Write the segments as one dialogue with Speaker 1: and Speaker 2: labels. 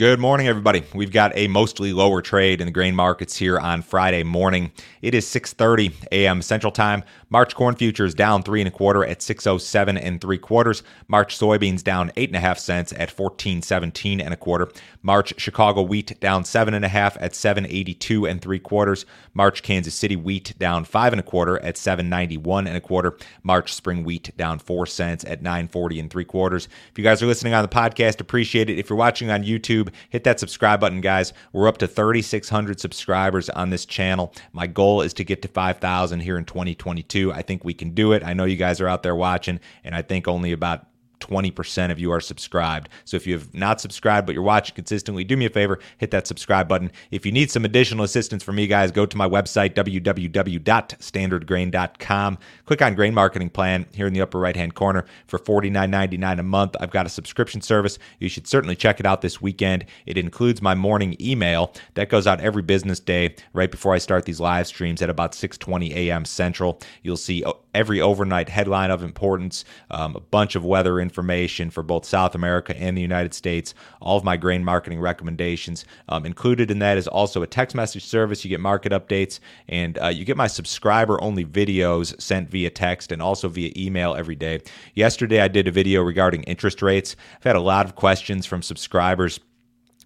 Speaker 1: Good morning, everybody. We've got a mostly lower trade in the grain markets here on Friday morning. It is 6:30 a.m. Central Time. March corn futures down three and a quarter at 607 and three quarters. March soybeans down eight and a half cents at 1417 and a quarter. March Chicago wheat down seven and a half at 782 and three quarters. March Kansas City wheat down five and a quarter at 791 and a quarter. March spring wheat down four cents at 940 and three quarters. If you guys are listening on the podcast, appreciate it. If you're watching on YouTube hit that subscribe button, guys. We're up to 3,600 subscribers on this channel. My goal is to get to 5,000 here in 2022. I think we can do it. I know you guys are out there watching, and I think only about 20% of you are subscribed. So if you have not subscribed but you're watching consistently, do me a favor, hit that subscribe button. If you need some additional assistance from me, guys, go to my website, www.standardgrain.com. Click on Grain Marketing Plan here in the upper right hand corner for $49.99 a month. I've got a subscription service. You should certainly check it out this weekend. It includes my morning email that goes out every business day right before I start these live streams at about 6:20 a.m. Central. You'll see uh, every overnight headline of importance, um, a bunch of weather information for both South America and the United States, all of my grain marketing recommendations. Um, included in that is also a text message service. You get market updates and uh, you get my subscriber only videos sent via text and also via email every day. Yesterday, I did a video regarding interest rates. I've had a lot of questions from subscribers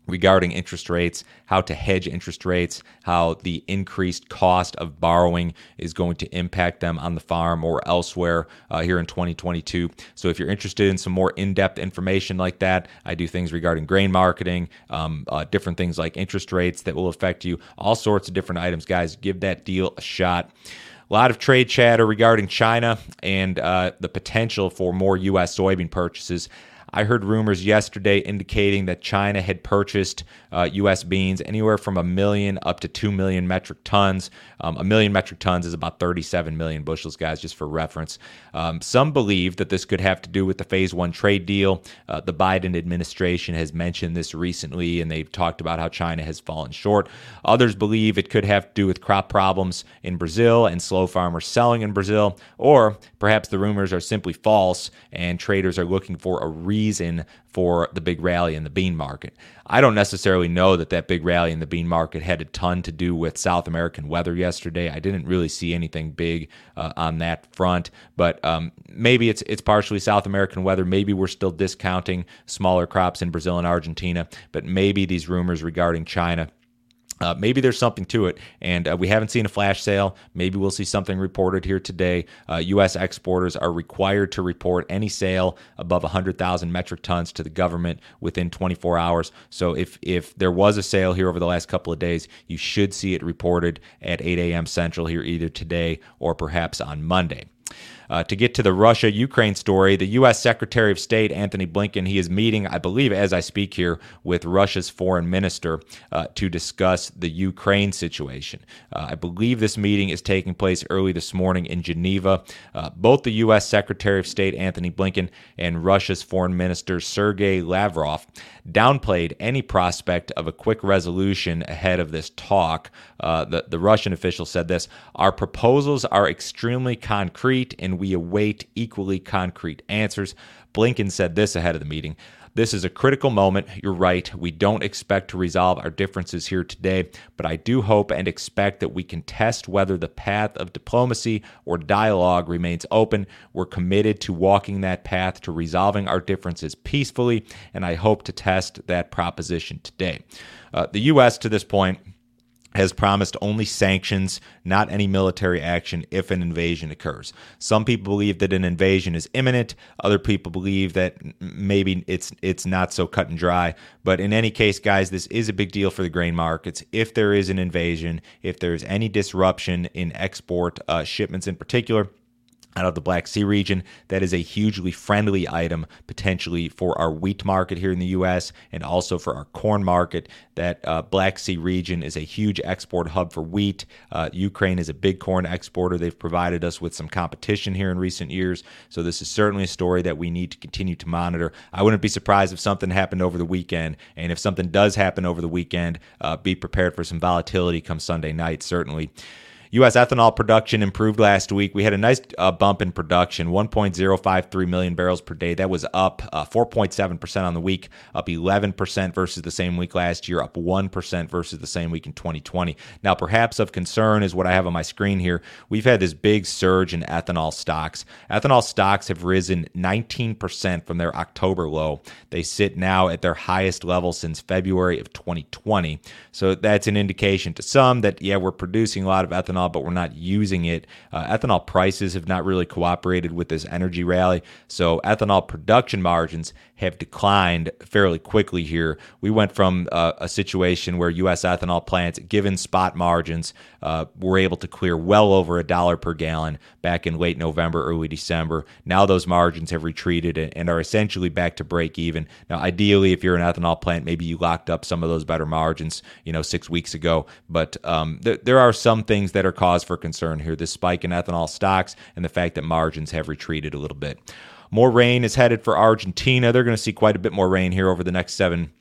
Speaker 1: regarding interest rates, how to hedge interest rates, how the increased cost of borrowing is going to impact them on the farm or elsewhere uh, here in 2022. So, if you're interested in some more in depth information like that, I do things regarding grain marketing, um, uh, different things like interest rates that will affect you, all sorts of different items. Guys, give that deal a shot. A lot of trade chatter regarding China and uh, the potential for more U.S. soybean purchases. I heard rumors yesterday indicating that China had purchased uh, U.S. beans anywhere from a million up to two million metric tons. Um, a million metric tons is about 37 million bushels, guys, just for reference. Um, some believe that this could have to do with the phase one trade deal. Uh, the Biden administration has mentioned this recently, and they've talked about how China has fallen short. Others believe it could have to do with crop problems in Brazil and slow farmers selling in Brazil, or perhaps the rumors are simply false and traders are looking for a reason for the big rally in the bean market. I don't necessarily know that that big rally in the bean market had a ton to do with South American weather yesterday. I didn't really see anything big uh, on that front, but um, maybe it's it's partially South American weather. Maybe we're still discounting smaller crops in Brazil and Argentina, but maybe these rumors regarding China uh, maybe there's something to it, and uh, we haven't seen a flash sale. Maybe we'll see something reported here today. Uh, U.S. exporters are required to report any sale above 100,000 metric tons to the government within 24 hours. So if if there was a sale here over the last couple of days, you should see it reported at 8 a.m. Central here either today or perhaps on Monday. Uh, to get to the Russia Ukraine story, the U.S. Secretary of State Antony Blinken he is meeting, I believe, as I speak here, with Russia's foreign minister uh, to discuss the Ukraine situation. Uh, I believe this meeting is taking place early this morning in Geneva. Uh, both the U.S. Secretary of State Antony Blinken and Russia's foreign minister Sergei Lavrov downplayed any prospect of a quick resolution ahead of this talk. Uh, the, the Russian official said this Our proposals are extremely concrete and we await equally concrete answers. Blinken said this ahead of the meeting. This is a critical moment. You're right. We don't expect to resolve our differences here today, but I do hope and expect that we can test whether the path of diplomacy or dialogue remains open. We're committed to walking that path to resolving our differences peacefully, and I hope to test that proposition today. Uh, the U.S. to this point has promised only sanctions, not any military action if an invasion occurs. Some people believe that an invasion is imminent. Other people believe that maybe it's it's not so cut and dry. But in any case, guys, this is a big deal for the grain markets. If there is an invasion, if there's any disruption in export uh, shipments in particular, out of the Black Sea region. That is a hugely friendly item potentially for our wheat market here in the U.S. and also for our corn market. That uh, Black Sea region is a huge export hub for wheat. Uh, Ukraine is a big corn exporter. They've provided us with some competition here in recent years. So this is certainly a story that we need to continue to monitor. I wouldn't be surprised if something happened over the weekend. And if something does happen over the weekend, uh, be prepared for some volatility come Sunday night, certainly. U.S. ethanol production improved last week. We had a nice uh, bump in production, 1.053 million barrels per day. That was up uh, 4.7% on the week, up 11% versus the same week last year, up 1% versus the same week in 2020. Now, perhaps of concern is what I have on my screen here. We've had this big surge in ethanol stocks. Ethanol stocks have risen 19% from their October low. They sit now at their highest level since February of 2020. So that's an indication to some that, yeah, we're producing a lot of ethanol ethanol, but we're not using it. Uh, ethanol prices have not really cooperated with this energy rally. So ethanol production margins have declined fairly quickly here. We went from uh, a situation where U.S. ethanol plants, given spot margins, uh, were able to clear well over a dollar per gallon back in late November, early December. Now those margins have retreated and are essentially back to break even. Now, ideally, if you're an ethanol plant, maybe you locked up some of those better margins, you know, six weeks ago. But um, th- there are some things that are cause for concern here: the spike in ethanol stocks and the fact that margins have retreated a little bit. More rain is headed for Argentina. They're going to see quite a bit more rain here over the next seven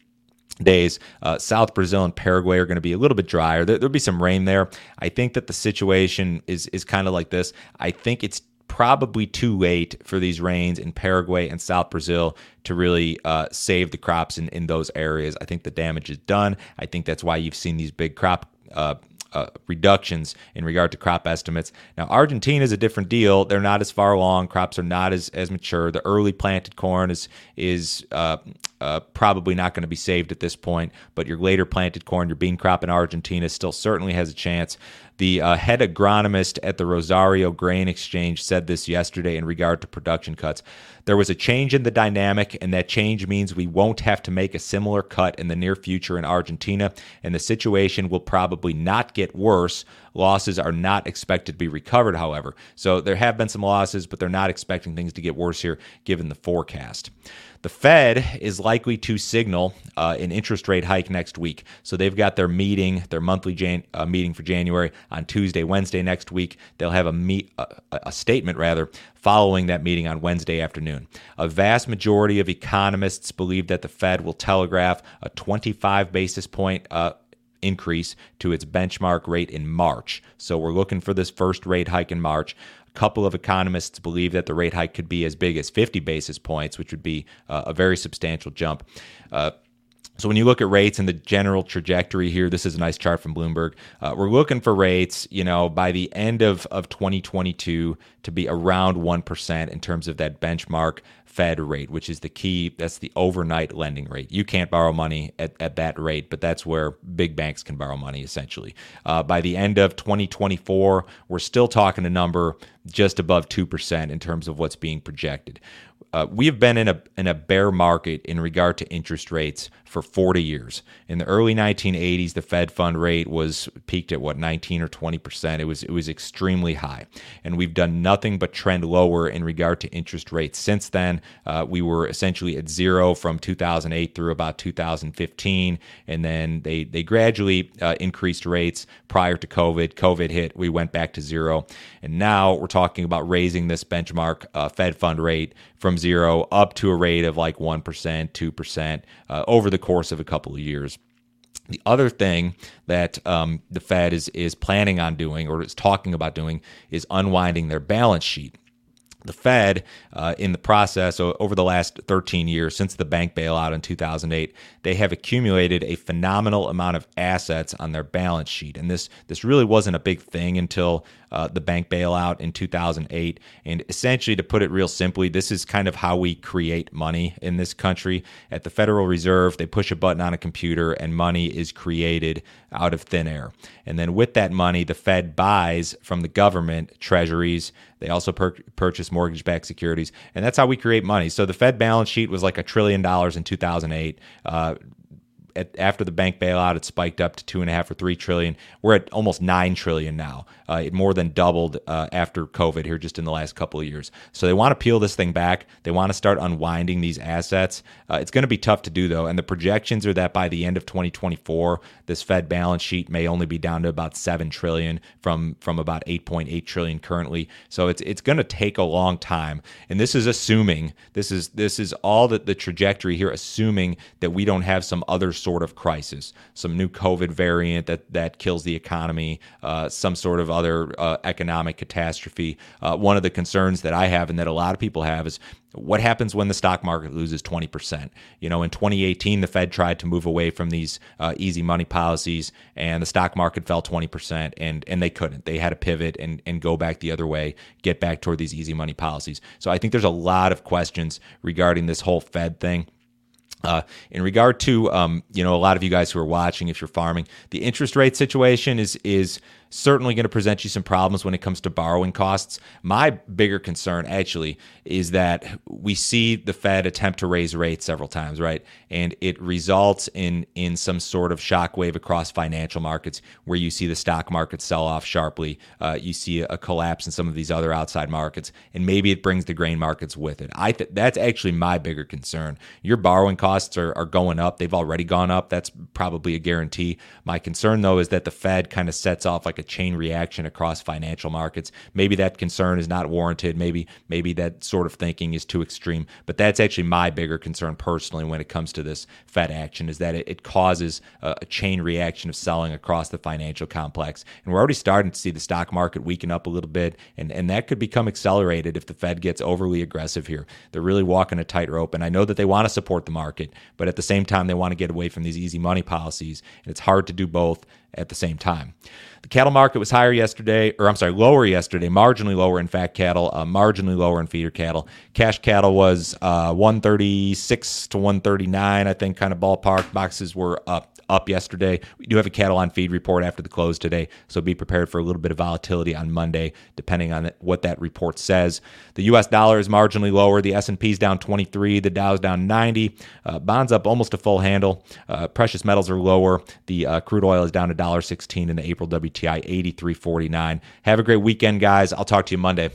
Speaker 1: days. Uh, South Brazil and Paraguay are going to be a little bit drier. There, will be some rain there. I think that the situation is is kind of like this. I think it's probably too late for these rains in Paraguay and South Brazil to really uh, save the crops in, in those areas. I think the damage is done. I think that's why you've seen these big crop uh, uh, reductions in regard to crop estimates. Now, Argentina is a different deal. They're not as far along. Crops are not as, as mature. The early planted corn is is uh, uh, probably not going to be saved at this point, but your later planted corn, your bean crop in Argentina, still certainly has a chance. The uh, head agronomist at the Rosario Grain Exchange said this yesterday in regard to production cuts. There was a change in the dynamic, and that change means we won't have to make a similar cut in the near future in Argentina, and the situation will probably not get worse. Losses are not expected to be recovered, however. So there have been some losses, but they're not expecting things to get worse here given the forecast. The Fed is likely to signal uh, an interest rate hike next week. So they've got their meeting, their monthly Jan- uh, meeting for January on Tuesday, Wednesday next week. They'll have a meet uh, a statement rather following that meeting on Wednesday afternoon. A vast majority of economists believe that the Fed will telegraph a 25 basis point uh, increase to its benchmark rate in March. So we're looking for this first rate hike in March A couple of economists believe that the rate hike could be as big as 50 basis points, which would be uh, a very substantial jump. Uh, so when you look at rates and the general trajectory here, this is a nice chart from Bloomberg. Uh, we're looking for rates, you know, by the end of, of 2022 to be around 1% in terms of that benchmark Fed rate, which is the key. That's the overnight lending rate. You can't borrow money at, at that rate, but that's where big banks can borrow money essentially. Uh, by the end of 2024, we're still talking a number just above 2% in terms of what's being projected. Uh, we have been in a in a bear market in regard to interest rates for 40 years. In the early 1980s, the Fed fund rate was peaked at what 19 or 20 percent. It was it was extremely high, and we've done nothing but trend lower in regard to interest rates since then. Uh, we were essentially at zero from 2008 through about 2015, and then they they gradually uh, increased rates prior to COVID. COVID hit, we went back to zero, and now we're talking about raising this benchmark uh, Fed fund rate from zero up to a rate of like 1%, 2% uh, over the course of a couple of years. The other thing that um, the Fed is is planning on doing or is talking about doing is unwinding their balance sheet the Fed, uh, in the process over the last 13 years since the bank bailout in 2008, they have accumulated a phenomenal amount of assets on their balance sheet, and this this really wasn't a big thing until uh, the bank bailout in 2008. And essentially, to put it real simply, this is kind of how we create money in this country. At the Federal Reserve, they push a button on a computer, and money is created out of thin air. And then with that money, the Fed buys from the government treasuries. They also per- purchase mortgage backed securities. And that's how we create money. So the Fed balance sheet was like a trillion dollars in 2008. Uh, at, after the bank bailout, it spiked up to two and a half or three trillion. We're at almost nine trillion now. Uh, it more than doubled uh, after COVID here, just in the last couple of years. So they want to peel this thing back. They want to start unwinding these assets. Uh, it's going to be tough to do though, and the projections are that by the end of 2024, this Fed balance sheet may only be down to about seven trillion from from about 8.8 trillion currently. So it's it's going to take a long time, and this is assuming this is this is all that the trajectory here, assuming that we don't have some other sort of crisis, some new COVID variant that that kills the economy, uh, some sort of other uh, economic catastrophe. Uh, one of the concerns that I have and that a lot of people have is what happens when the stock market loses 20%? You know, in 2018, the Fed tried to move away from these uh, easy money policies, and the stock market fell 20%, and and they couldn't. They had to pivot and and go back the other way, get back toward these easy money policies. So I think there's a lot of questions regarding this whole Fed thing. Uh, in regard to um, you know a lot of you guys who are watching, if you're farming, the interest rate situation is is certainly going to present you some problems when it comes to borrowing costs. My bigger concern actually is that we see the Fed attempt to raise rates several times, right? And it results in in some sort of shockwave across financial markets where you see the stock market sell off sharply. Uh, you see a collapse in some of these other outside markets, and maybe it brings the grain markets with it. I th- that's actually my bigger concern. Your borrowing costs are, are going up. They've already gone up. That's probably a guarantee. My concern though is that the Fed kind of sets off like a chain reaction across financial markets. Maybe that concern is not warranted. Maybe maybe that sort of thinking is too extreme. But that's actually my bigger concern personally when it comes to this Fed action is that it, it causes a, a chain reaction of selling across the financial complex. And we're already starting to see the stock market weaken up a little bit, and and that could become accelerated if the Fed gets overly aggressive here. They're really walking a tightrope, and I know that they want to support the market, but at the same time they want to get away from these easy money policies, and it's hard to do both at the same time. The cattle market was higher yesterday, or I'm sorry, lower yesterday, marginally lower in fat cattle, uh, marginally lower in feeder cattle. Cash cattle was uh, 136 to 139, I think, kind of ballpark. Boxes were up up yesterday. We do have a cattle on feed report after the close today, so be prepared for a little bit of volatility on Monday, depending on what that report says. The U.S. dollar is marginally lower. The S&P is down 23. The Dow is down 90. Uh, bonds up almost a full handle. Uh, precious metals are lower. The uh, crude oil is down to $1.16 in the April WTI 83.49. Have a great weekend, guys. I'll talk to you Monday.